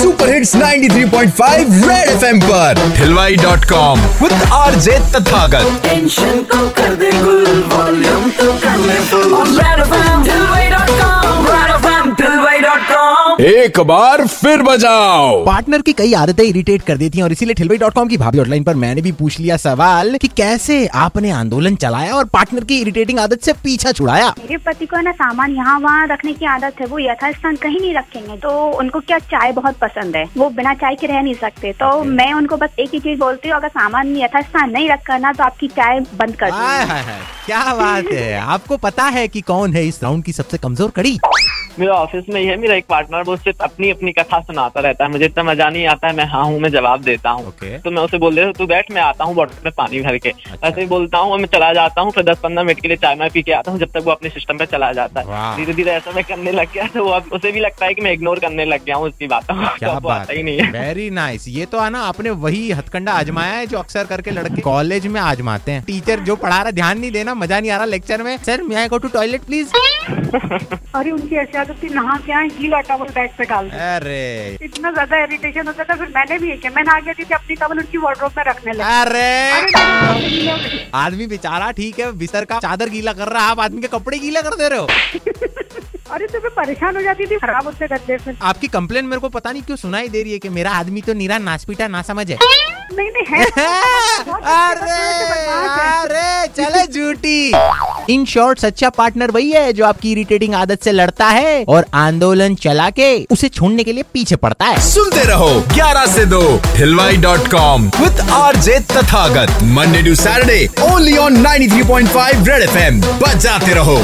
Super hits 93.5 red FM पर। हिलवाई dot com with R J Tathagat tension को कर दे गुल एक बार फिर बजाओ। पार्टनर की कई आदतें इरिटेट कर देती हैं और इसीलिए ठिलवाई डॉट कॉम की भाभी हॉटलाइन पर मैंने भी पूछ लिया सवाल कि कैसे आपने आंदोलन चलाया और पार्टनर की इरिटेटिंग आदत से पीछा छुड़ाया? मेरे पति को है ना सामान यहाँ वहाँ रखने की आदत है वो यथास्थान कहीं नहीं रखेंगे। तो उनको क्या चाय बहुत पसंद है? वो बिना चाय के रह नहीं सकते। तो मैं उनको बस एक ही चीज़ बोलती हूँ अगर सामान यथास्थान नहीं रखा ना तो आपकी चाय बंद कर क्या बात है। आपको पता है कि कौन है इस राउंड की सबसे कमज़ोर कड़ी? मेरा ऑफ़िस में ही है मेरा एक पार्टनर वो सिर्फ़ अपनी अपनी कथा सुनाता रहता है। मुझे इतना मज़ा नहीं आता है मैं हाँ हूँ मैं जवाब देता हूँ। Okay. तो मैं उसे बोल देता हूँ तू बैठ मैं आता हूँ बॉटल में पानी भर के। ऐसे ही बोलता हूँ और मैं चला जाता हूँ फिर दस पंद्रह मिनट के लिए चाय मैं पी के आता हूँ जब तक वो अपने सिस्टम पे चला जाता है। धीरे धीरे ऐसा मैं करने लग गया तो वो अब उसे भी लगता है की मैं इग्नोर करने लग गया हूँ उसकी बातों को क्या तो आता ही नहीं है। वेरी नाइस ये तो है ना आपने वही हथकंडा आजमाया है जो अक्सर करके लड़के कॉलेज में आजमाते हैं। टीचर जो पढ़ा रहा ध्यान नहीं देना मज़ा नहीं आ रहा लेक्चर में। सर मैं गो टू टॉयलेट प्लीज़ अरे उनकी ऐसी थी नहा के आए गीला टॉवल बैग पे डाल अरे। इतना ज़्यादा इरिटेशन होता था फिर मैंने भी एक मैं नहा गई थी अपनी टॉवल उनकी वार्ड्रोब में रखने लगा। अरे। गई। आदमी बेचारा ठीक है बिस्तर का चादर गीला कर रहा है आप आदमी के कपड़े गीला कर दे रहे हो। अरे तो मैं परेशान हो जाती थी खराब होते गद्दे से आपकी कंप्लेन मेरे को पता नहीं क्यों सुनाई दे रही है कि मेरा आदमी तो निरा नाचपीटा ना समझ। है नहीं नहीं है अरे अरे चले झूठी। इन शॉर्ट सच्चा पार्टनर वही है जो आपकी इरिटेटिंग आदत से लड़ता है और आंदोलन चला के उसे छोड़ने के लिए पीछे पड़ता है। सुनते रहो 11 से 2 हिलवाई dot com with R J Tathagat Monday to Saturday only on 93.5 red FM बजाते रहो।